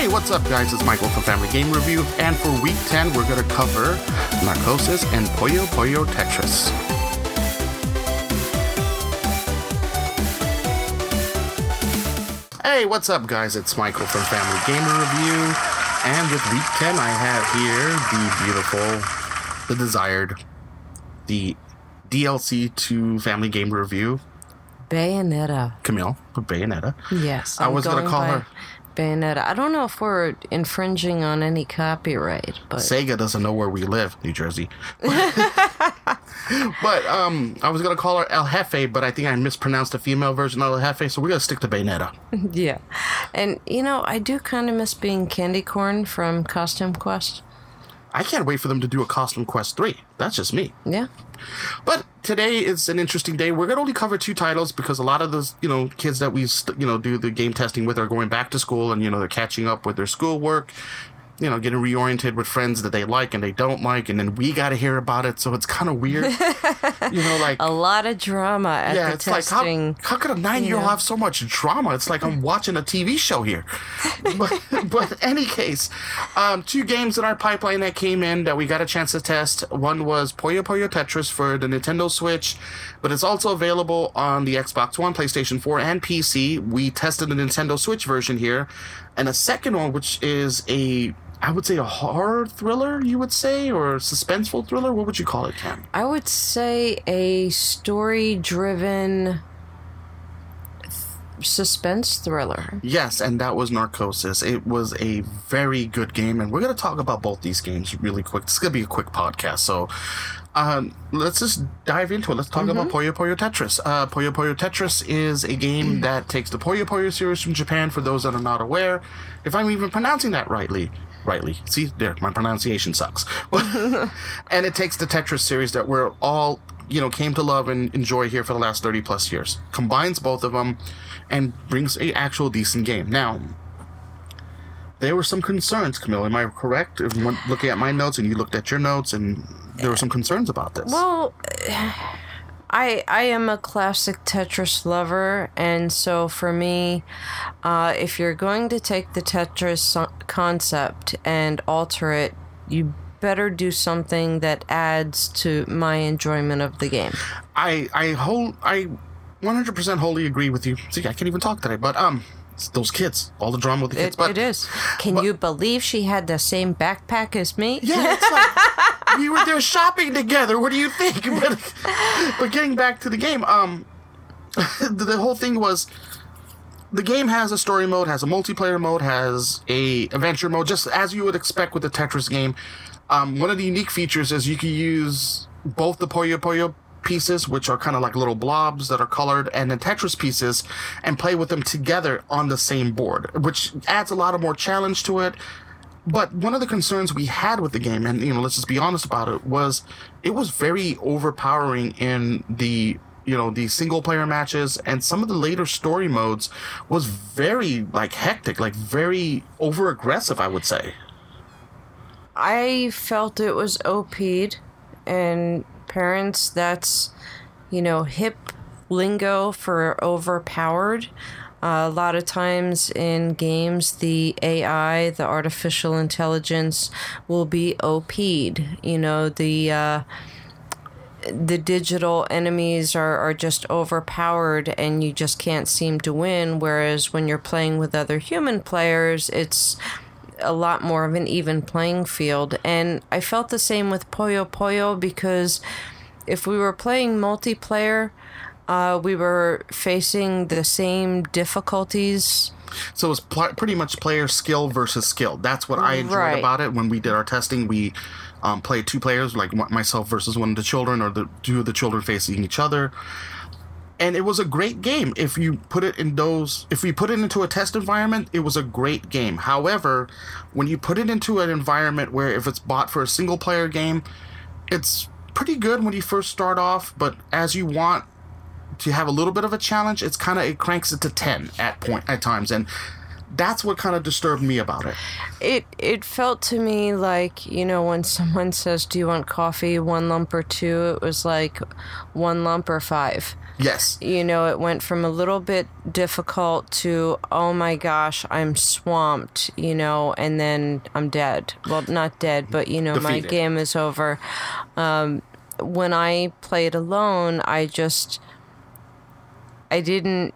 Hey, what's up, guys? It's Michael from Family Game Review, and for week 10, we're going to cover Narcosis and Puyo Puyo Tetris. Hey, what's up, guys? It's Michael from Family Gamer Review, and with week 10, I have here the beautiful, the desired, the DLC to Family Game Review, Bayonetta. Camille, Bayonetta. Yes. I I'm was gonna call by her- Bayonetta. I don't know if we're infringing on any copyright, but Sega doesn't know where we live, New Jersey. but um, I was gonna call her El Jefe, but I think I mispronounced the female version of El Jefe, so we're gonna stick to Bayonetta. yeah. And you know, I do kind of miss being Candy Corn from Costume Quest. I can't wait for them to do a Costume Quest three. That's just me. Yeah. But today is an interesting day. We're gonna only cover two titles because a lot of those, you know, kids that we, st- you know, do the game testing with are going back to school, and you know, they're catching up with their schoolwork. You know, getting reoriented with friends that they like and they don't like, and then we got to hear about it, so it's kind of weird. you know, like A lot of drama at yeah, it's like how, how could a nine year old have so much drama? It's like I'm watching a TV show here. but, but any case, um, two games in our pipeline that came in that we got a chance to test. One was Puyo Puyo Tetris for the Nintendo Switch, but it's also available on the Xbox One, PlayStation 4, and PC. We tested the Nintendo Switch version here, and a second one, which is a I would say a horror thriller, you would say, or a suspenseful thriller. What would you call it, Cam? I would say a story driven suspense thriller. Yes, and that was Narcosis. It was a very good game, and we're going to talk about both these games really quick. This is going to be a quick podcast, so um, let's just dive into it. Let's talk about Puyo Puyo Tetris. Uh, Puyo Puyo Tetris is a game that takes the Puyo Puyo series from Japan. For those that are not aware, if I'm even pronouncing that rightly, rightly. See, there, my pronunciation sucks. and it takes the Tetris series that we're all, you know, came to love and enjoy here for the last 30 plus years. Combines both of them and brings a actual decent game. Now, there were some concerns, Camille. Am I correct? If looking at my notes and you looked at your notes, and there were some concerns about this. Well, I I am a classic Tetris lover, and so for me, uh, if you're going to take the Tetris concept and alter it, you better do something that adds to my enjoyment of the game. I I hold I 100% wholly agree with you. See, I can't even talk today, but um, those kids, all the drama with the kids. It, but it is. Can you believe she had the same backpack as me? Yeah, it's like we were there shopping together. What do you think? But, but getting back to the game, um, the, whole thing was the game has a story mode, has a multiplayer mode, has a adventure mode, just as you would expect with a Tetris game. Um, one of the unique features is you can use both the Puyo Puyo pieces, which are kind of like little blobs that are colored, and the Tetris pieces, and play with them together on the same board, which adds a lot of more challenge to it. But one of the concerns we had with the game, and you know, let's just be honest about it, was it was very overpowering in the you know the single player matches and some of the later story modes was very like hectic, like very over aggressive, I would say. I felt it was OP'd, and parents, that's, you know, hip lingo for overpowered. A lot of times in games, the AI, the artificial intelligence, will be OP'd. You know, the. Uh, the digital enemies are, are just overpowered and you just can't seem to win. Whereas when you're playing with other human players, it's a lot more of an even playing field. And I felt the same with Poyo Poyo because if we were playing multiplayer, uh, we were facing the same difficulties. So it's pl- pretty much player skill versus skill. That's what I enjoyed Right. about it. When we did our testing, we um, played two players, like myself versus one of the children, or the two of the children facing each other. And it was a great game. If you put it in those, if we put it into a test environment, it was a great game. However, when you put it into an environment where if it's bought for a single player game, it's pretty good when you first start off. But as you want to have a little bit of a challenge, it's kind of it cranks it to ten at point at times, and that's what kind of disturbed me about it. It it felt to me like you know when someone says, "Do you want coffee? One lump or two? It was like one lump or five. Yes. You know, it went from a little bit difficult to, oh my gosh, I'm swamped, you know, and then I'm dead. Well, not dead, but, you know, my game is over. Um, when I played alone, I just, I didn't,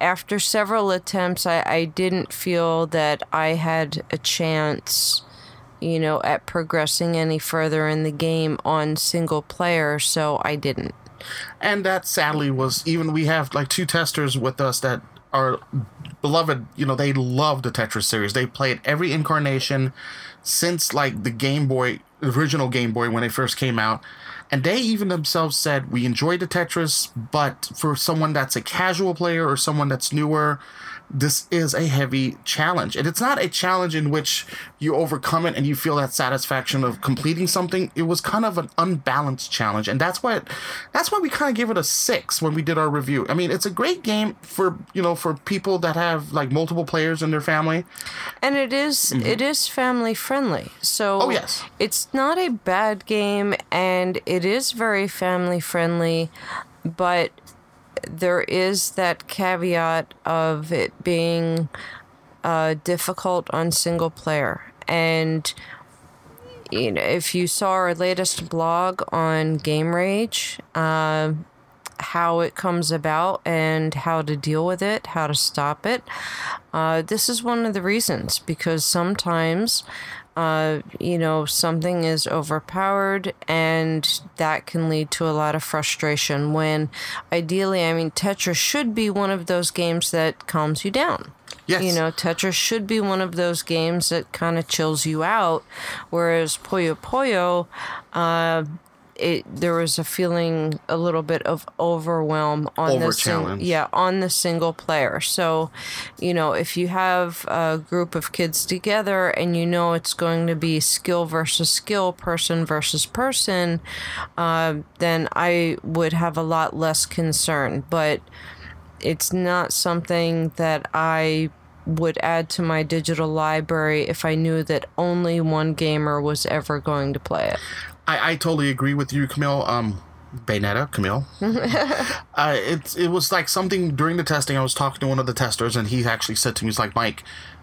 after several attempts, I, I didn't feel that I had a chance you know, at progressing any further in the game on single player, so I didn't. And that sadly was even we have like two testers with us that are beloved, you know, they love the Tetris series. They played every incarnation since like the Game Boy, original Game Boy when it first came out. And they even themselves said we enjoy the Tetris, but for someone that's a casual player or someone that's newer, this is a heavy challenge. And it's not a challenge in which you overcome it and you feel that satisfaction of completing something. It was kind of an unbalanced challenge. And that's why that's why we kind of gave it a six when we did our review. I mean, it's a great game for you know, for people that have like multiple players in their family. And it is- it is family friendly. So Mm-hmm. Oh, yes. it's not a bad game and it is very family friendly, but there is that caveat of it being uh, difficult on single player. And you know, if you saw our latest blog on Game Rage, uh, how it comes about and how to deal with it, how to stop it. Uh, this is one of the reasons because sometimes, uh, you know, something is overpowered and that can lead to a lot of frustration. When ideally, I mean, Tetris should be one of those games that calms you down. Yes. You know, Tetris should be one of those games that kind of chills you out, whereas Puyo Puyo, uh, it there was a feeling a little bit of overwhelm on the sing- yeah on the single player. So, you know, if you have a group of kids together and you know it's going to be skill versus skill, person versus person, uh, then I would have a lot less concern. But it's not something that I would add to my digital library if I knew that only one gamer was ever going to play it. I, I totally agree with you, Camille. Um, Bayonetta, Camille. uh, it's it was like something during the testing. I was talking to one of the testers, and he actually said to me, "He's like, Mike,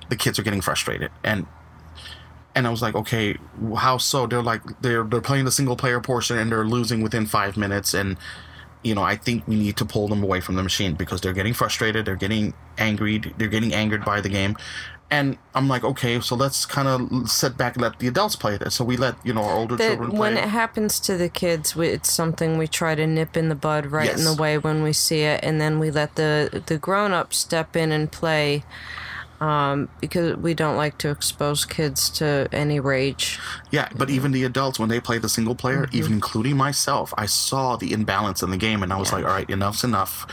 the kids are getting frustrated," and and I was like, "Okay, how so?" They're like, they're they're playing the single player portion, and they're losing within five minutes, and you know, I think we need to pull them away from the machine because they're getting frustrated, they're getting angry, they're getting angered by the game. And I'm like, okay, so let's kind of sit back and let the adults play this. So we let you know our older That children play. when it. it happens to the kids, we, it's something we try to nip in the bud right in the way when we see it, and then we let the the grown ups step in and play. Um, because we don't like to expose kids to any rage. Yeah, but even the adults, when they play the single player, Mm-hmm. even including myself, I saw the imbalance in the game, and I was like, "All right, enough's enough."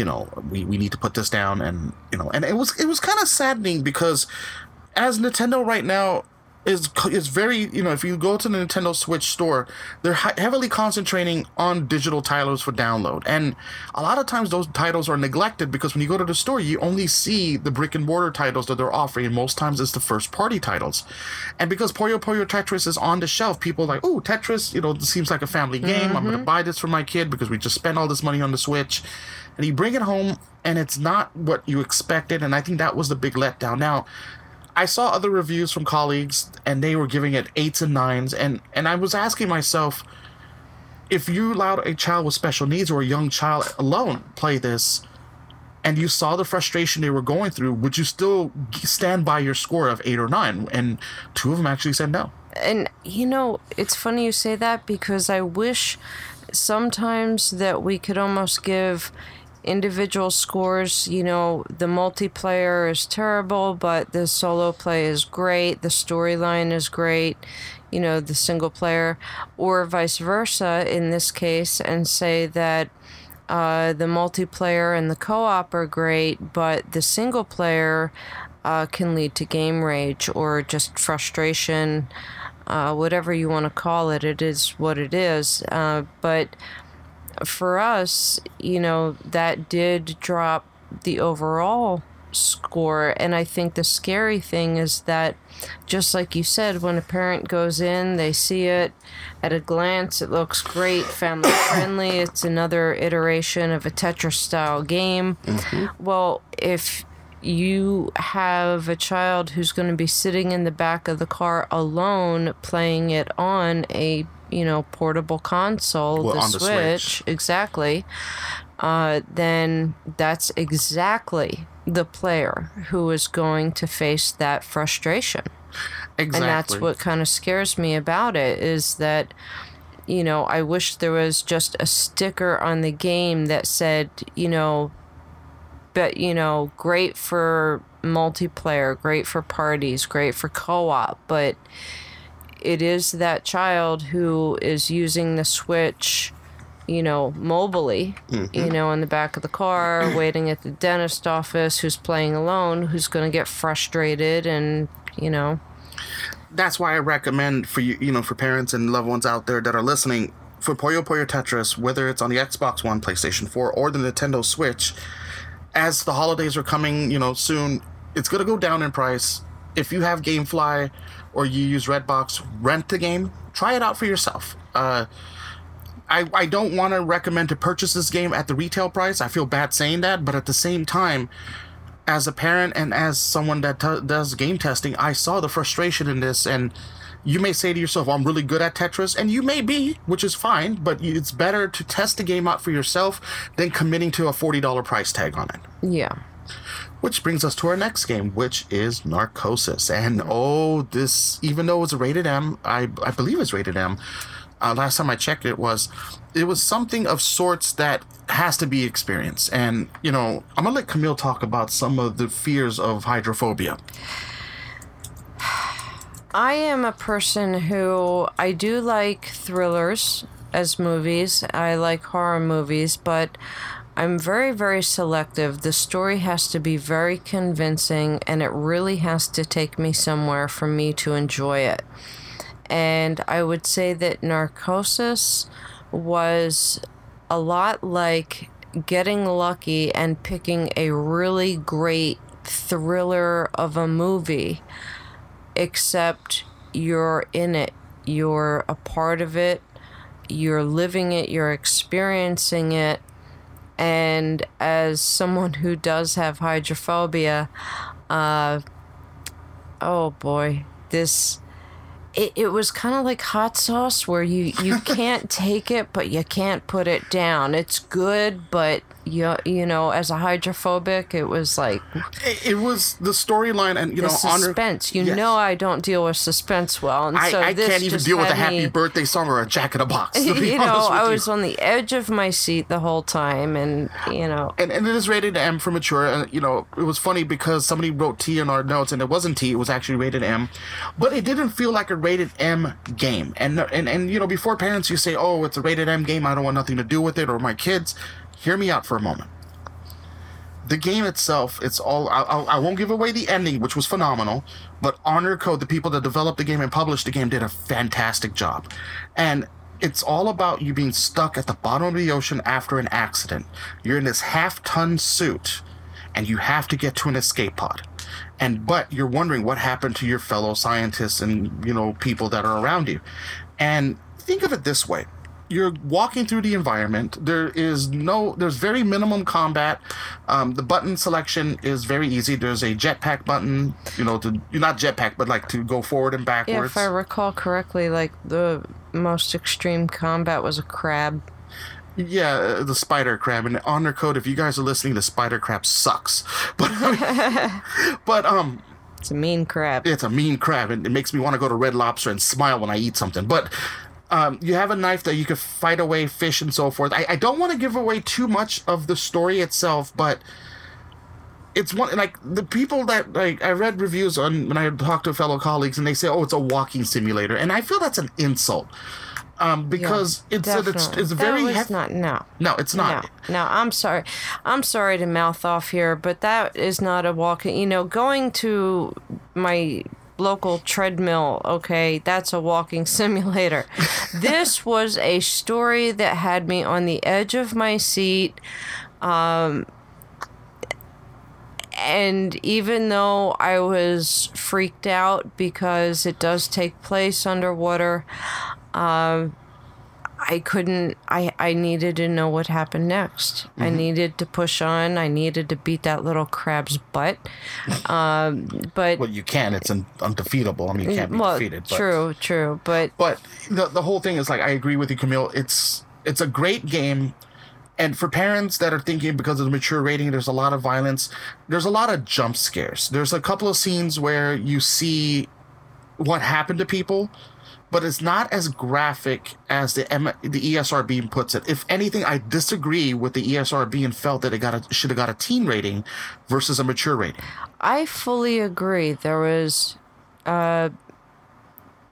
You know, we, we need to put this down, and you know, and it was it was kind of saddening because as Nintendo right now is is very you know if you go to the Nintendo Switch store, they're heavily concentrating on digital titles for download, and a lot of times those titles are neglected because when you go to the store, you only see the brick and mortar titles that they're offering, and most times it's the first party titles, and because Puyo Puyo Tetris is on the shelf, people are like, oh Tetris, you know, this seems like a family game. I'm gonna mm-hmm. buy this for my kid because we just spent all this money on the Switch, and you bring it home and it's not what you expected, and I think that was the big letdown. Now. I saw other reviews from colleagues and they were giving it eights and nines and and I was asking myself if you allowed a child with special needs or a young child alone play this and you saw the frustration they were going through would you still stand by your score of 8 or 9 and two of them actually said no And you know, it's funny you say that because I wish sometimes that we could almost give individual scores. You know, the multiplayer is terrible, but the solo play is great, the storyline is great, you know, the single player, or vice versa in this case, and say that. Uh, the multiplayer and the co-op are great, but the single player uh, can lead to game rage or just frustration, uh, whatever you want to call it. It is what it is. Uh, but for us, you know, that did drop the overall score. And I think the scary thing is that, just like you said, when a parent goes in, they see it at a glance, it looks great, family friendly. It's another iteration of a Tetris style game. Mm-hmm. Well, if you have a child who's going to be sitting in the back of the car alone playing it on a you know portable console Well, the, on the switch, Switch. exactly uh, then that's exactly the player who is going to face that frustration Exactly. and that's what kind of scares me about it is that you know i wish there was just a sticker on the game that said you know but you know great for multiplayer great for parties great for co-op but it is that child who is using the switch you know mobily mm-hmm. you know in the back of the car waiting at the dentist office who's playing alone who's going to get frustrated and you know that's why I recommend for you, you know, for parents and loved ones out there that are listening, for Puyo Puyo Tetris, whether it's on the Xbox One, PlayStation 4, or the Nintendo Switch, as the holidays are coming, you know, soon, it's gonna go down in price. If you have GameFly or you use Redbox, rent the game, try it out for yourself. Uh, I, I don't want to recommend to purchase this game at the retail price. I feel bad saying that, but at the same time, as a parent and as someone that t- does game testing, I saw the frustration in this. And you may say to yourself, "I'm really good at Tetris," and you may be, which is fine. But it's better to test the game out for yourself than committing to a forty dollar price tag on it. yeah Which brings us to our next game, which is Narcosis. And oh, this, even though it was rated M, I, I believe it's rated M. Uh, last time I checked, it was, it was something of sorts that has to be experienced. And you know, I'm gonna let Camille talk about some of the fears of hydrophobia. I am a person who I do like thrillers as movies. I like horror movies, but I'm very, very selective. The story has to be very convincing and it really has to take me somewhere for me to enjoy it. And I would say that Narcosis was a lot like getting lucky and picking a really great thriller of a movie except you're in it, you're a part of it, you're living it, you're experiencing it. And as someone who does have hydrophobia, uh, oh boy, this. It, it was kind of like hot sauce where you, you can't take it but you can't put it down. It's good, but you, you know, as a hydrophobic, it was like It, it was the storyline, and you know, honor. suspense. You Yes. know I don't deal with suspense well, and I, so I can't even deal with a happy me- birthday song or a Jack in a Box. To be You know, I you. was on the edge of my seat the whole time, and you know, and, and it is rated M for mature. And you know, it was funny because somebody wrote T in our notes, and it wasn't T; it was actually rated M. But it didn't feel like a rated M game. And and and you know, before parents, you say, "Oh, it's a rated M game. I don't want nothing to do with it or my kids." Hear me out for a moment. The game itself, it's all. I, I, won't give away the ending, which was phenomenal. But Honor Code, the people that developed the game and published the game, did a fantastic job. And it's all about you being stuck at the bottom of the ocean after an accident. You're in this half-ton suit, and you have to get to an escape pod. And but you're wondering what happened to your fellow scientists and you know people that are around you. And think of it this way: you're walking through the environment. There is no, there's very minimum combat. Um, the button selection is very easy. There's a jetpack button, you know, to not jetpack, but like to go forward and yeah, backwards. if I recall correctly, like the most extreme combat was a crab. Yeah, uh, the spider crab and honor code. If you guys are listening, the spider crab sucks. But but um, It's a mean crab. it's a mean crab, and it makes me want to go to Red Lobster and smile when I eat something. But um, you have a knife that you could fight away fish and so forth. I, I don't want to give away too much of the story itself, but it's one like the people that like I read reviews on when I talked to fellow colleagues, and they say, "Oh, it's a walking simulator," and I feel that's an insult. Um, because it's it's, Definitely. it's very that not no. no, it's No, not. no, I'm sorry. I'm sorry to mouth off here, but that is not a walking. You know, going to my local treadmill, okay, that's a walking simulator. this was a story that had me on the edge of my seat. Um, and even though I was freaked out because it does take place underwater, um, I couldn't. I I needed to know what happened next. I Mm-hmm. needed to push on. I needed to beat that little crab's butt. Um, but Well, you can. It's un- undefeatable. I mean, you can't be well, defeated. But, true, true. But But the the whole thing is like I agree with you, Camille. It's it's a great game. And for parents that are thinking because of the mature rating, there's a lot of violence. There's a lot of jump scares. There's a couple of scenes where you see what happened to people, but it's not as graphic as the M- the ESRB puts it. If anything, I disagree with the ESRB and felt that it got a, should have got a teen rating versus a mature rating. I fully agree. There was, uh,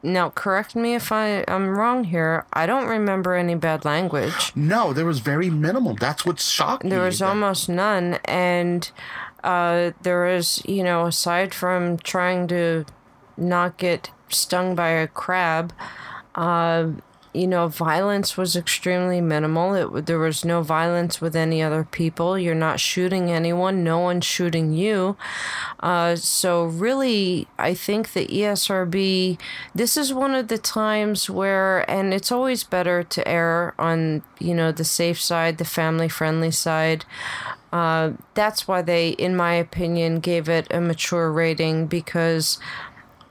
now correct me if I am wrong here. I don't remember any bad language. No, there was very minimal. That's what shocked me. There was that- almost none, and uh, there was, you know, aside from trying to not get stung by a crab, uh, you know, violence was extremely minimal. It there was no violence with any other people. You're not shooting anyone. No one's shooting you. Uh, so really, I think the ESRB. This is one of the times where, and it's always better to err on you know the safe side, the family friendly side. Uh, that's why they, in my opinion, gave it a mature rating because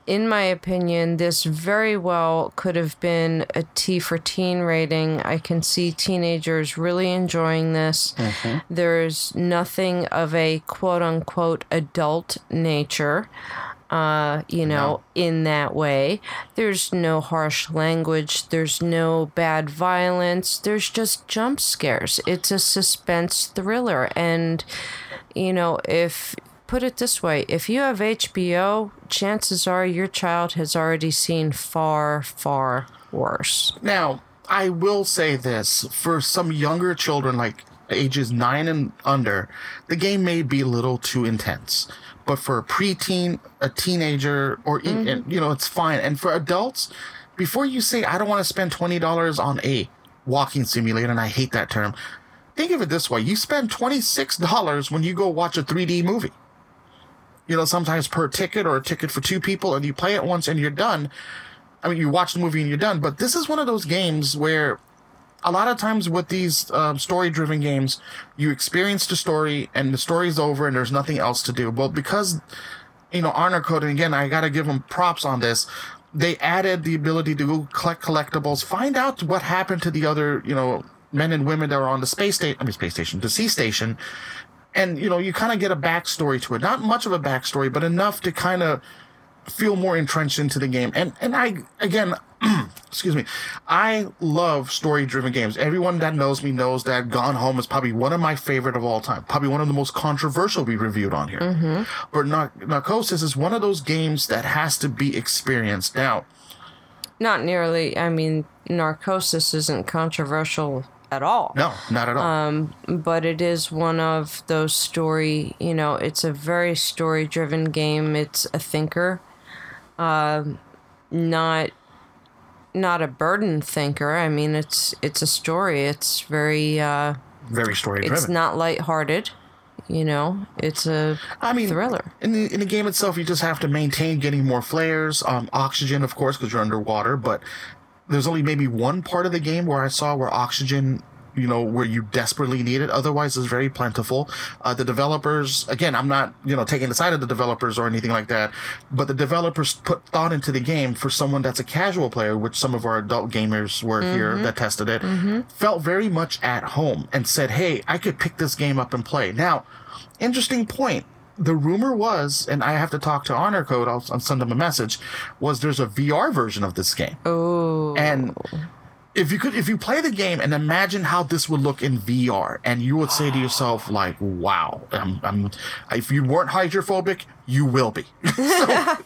in my opinion, this very well could have been a T for teen rating. I can see teenagers really enjoying this. There's nothing of a quote unquote adult nature. Uh, you know, in that way. There's no harsh language, there's no bad violence, there's just jump scares. It's a suspense thriller. And, you know, if put it this way if you have HBO, chances are your child has already seen far, far worse. Now, I will say this for some younger children, like ages nine and under, the game may be a little too intense. But for a preteen, a teenager, or e- mm-hmm. and, you know, it's fine. And for adults, before you say, I don't want to spend $20 on a walking simulator, and I hate that term, think of it this way you spend $26 when you go watch a 3D movie. You know, sometimes per ticket or a ticket for two people, and you play it once and you're done. I mean, you watch the movie and you're done. But this is one of those games where a lot of times with these um, story driven games, you experience the story and the story's over and there's nothing else to do. Well, because, you know, Honor Code, and again, I got to give them props on this. They added the ability to collect collectibles, find out what happened to the other, you know, men and women that were on the space station, I mean, space station, the sea station. And, you know, you kind of get a backstory to it. Not much of a backstory, but enough to kind of feel more entrenched into the game. And and I again, excuse me, I love story driven games. Everyone that knows me knows that Gone Home is probably one of my favorite of all time. Probably one of the most controversial we reviewed on here. But Nar- Narcosis is one of those games that has to be experienced. Now, Not nearly, I mean, narcosis isn't controversial at all. no, not at all. but it is one of those story you know it's a very story driven game it's a thinker um not not a burden thinker i mean it's it's a story it's very uh Very story driven. it's not lighthearted you know it's a I mean, thriller In the in the game itself, you just have to maintain getting more flares, um, oxygen, of course, because you're underwater. But there's only maybe one part of the game where I saw where oxygen, you know, where you desperately need it. Otherwise, it's very plentiful. Uh, the developers, again, I'm not you know taking the side of the developers or anything like that, but the developers put thought into the game for someone that's a casual player, which some of our adult gamers were here that tested it, felt very much at home and said, "Hey, I could pick this game up and play." Now, interesting point the rumor was, and I have to talk to Honor Code, I'll, I'll send them a message, was there's a VR version of this game. oh And if you could, if you play the game and imagine how this would look in VR, and you would say to yourself, like, wow, I'm, I'm, if you weren't hydrophobic, you will be. so,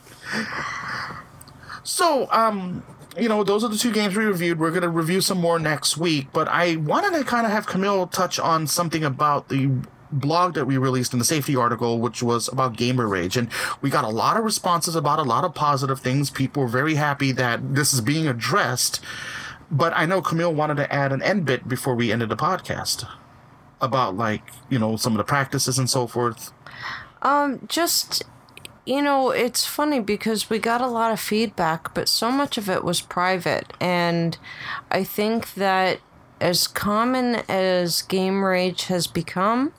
so, um, you know, those are the two games we reviewed. We're going to review some more next week, but I wanted to kind of have Camille touch on something about the blog that we released in the safety article, which was about gamer rage. And we got a lot of responses about a lot of positive things. People were very happy that this is being addressed. But I know Camille wanted to add an end bit before we ended the podcast about, like, you know, some of the practices and so forth. Um, just you know, it's funny because we got a lot of feedback, but so much of it was private, and I think that as common as game rage has become,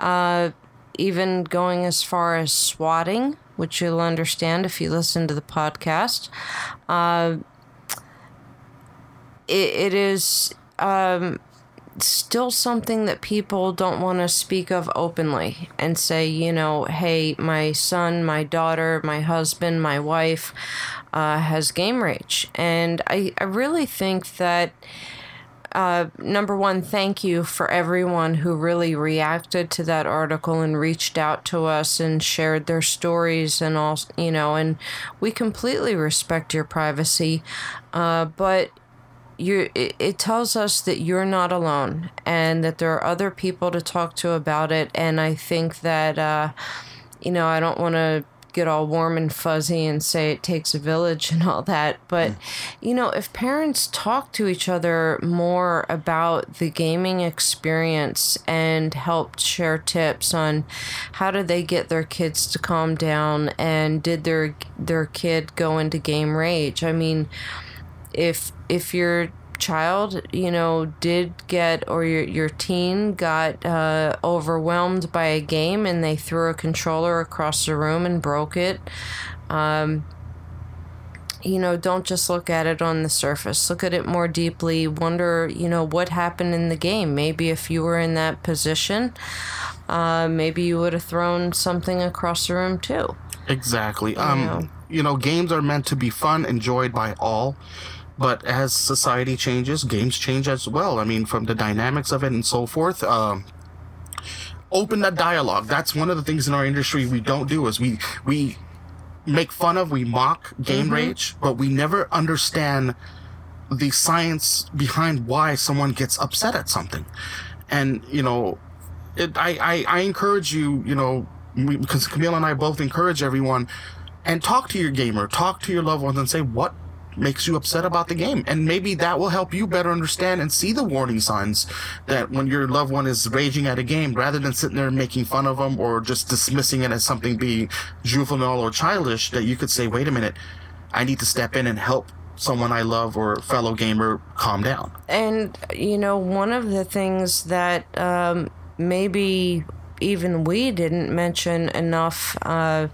uh, even going as far as swatting, which you'll understand if you listen to the podcast. Uh, it, it is um, still something that people don't want to speak of openly and say, you know, hey, my son, my daughter, my husband, my wife uh, has game rage. And I, I really think that. Uh, number one, thank you for everyone who really reacted to that article and reached out to us and shared their stories and all, you know, and we completely respect your privacy. Uh, but you it, it tells us that you're not alone and that there are other people to talk to about it and i think that uh, you know i don't want to get all warm and fuzzy and say it takes a village and all that but mm. you know if parents talk to each other more about the gaming experience and help share tips on how do they get their kids to calm down and did their their kid go into game rage i mean if if your child, you know, did get or your your teen got uh, overwhelmed by a game and they threw a controller across the room and broke it. Um, you know, don't just look at it on the surface. Look at it more deeply. Wonder, you know, what happened in the game. Maybe if you were in that position, uh, maybe you would have thrown something across the room too. Exactly. You um, know? you know, games are meant to be fun, enjoyed by all. But as society changes, games change as well. I mean, from the dynamics of it and so forth. Um, open that dialogue. That's one of the things in our industry we don't do is we we make fun of, we mock game mm-hmm. rage, but we never understand the science behind why someone gets upset at something. And you know, it, I, I I encourage you, you know, we, because Camille and I both encourage everyone and talk to your gamer, talk to your loved ones, and say what makes you upset about the game. And maybe that will help you better understand and see the warning signs that when your loved one is raging at a game, rather than sitting there making fun of them or just dismissing it as something being juvenile or childish, that you could say, wait a minute, I need to step in and help someone I love or fellow gamer calm down. And, you know, one of the things that um, maybe even we didn't mention enough. Uh,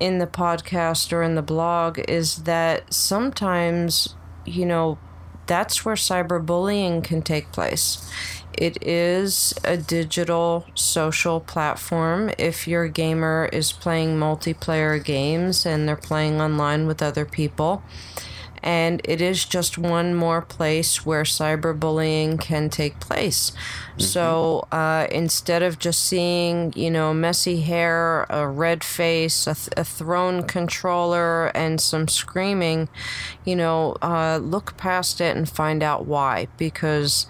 in the podcast or in the blog is that sometimes, you know, that's where cyberbullying can take place. It is a digital social platform. If your gamer is playing multiplayer games and they're playing online with other people, and it is just one more place where cyberbullying can take place. Mm-hmm. So uh, instead of just seeing, you know, messy hair, a red face, a, th- a thrown controller, and some screaming, you know, uh, look past it and find out why. Because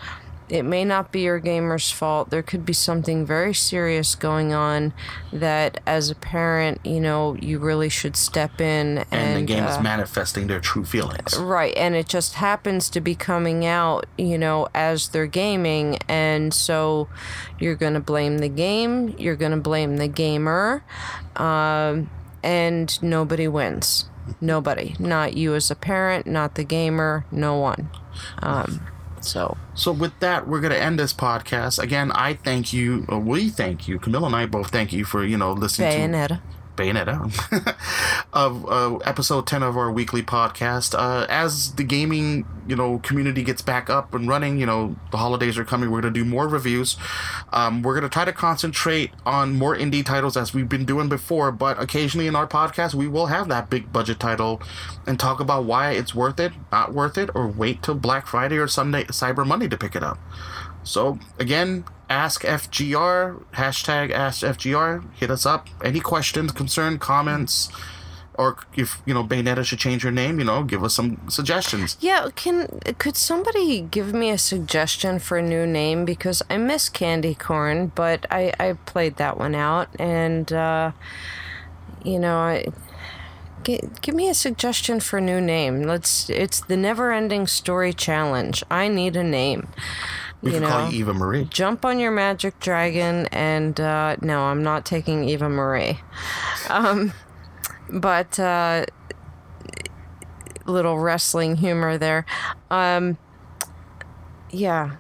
it may not be your gamer's fault. There could be something very serious going on that, as a parent, you know, you really should step in. And, and the game uh, is manifesting their true feelings. Right. And it just happens to be coming out, you know, as they're gaming. And so you're going to blame the game, you're going to blame the gamer, um, and nobody wins. Nobody. Not you as a parent, not the gamer, no one. Um, so, so with that, we're going to end this podcast. Again, I thank you. We thank you. Camilla and I both thank you for you know listening Bayonetta. to Bayonetta of uh, episode 10 of our weekly podcast. Uh, as the gaming, you know, community gets back up and running, you know, the holidays are coming. We're going to do more reviews. Um, we're going to try to concentrate on more indie titles as we've been doing before, but occasionally in our podcast, we will have that big budget title and talk about why it's worth it, not worth it, or wait till Black Friday or Sunday, Cyber Monday to pick it up. So again, ask FGR, hashtag ask FGR, hit us up. Any questions, concern, comments, or if you know Bayonetta should change her name, you know, give us some suggestions. Yeah, can could somebody give me a suggestion for a new name because I miss Candy Corn, but I I played that one out and uh, you know I. give me a suggestion for a new name. Let's. It's the Never Ending Story Challenge. I need a name. We you could call know, you Eva Marie. jump on your magic dragon and uh, no i'm not taking eva marie. Um, but uh, little wrestling humor there. Um, yeah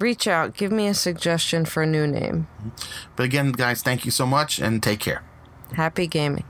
reach out. Give me a suggestion for a new name. But again, guys, thank you so much and take care. happy gaming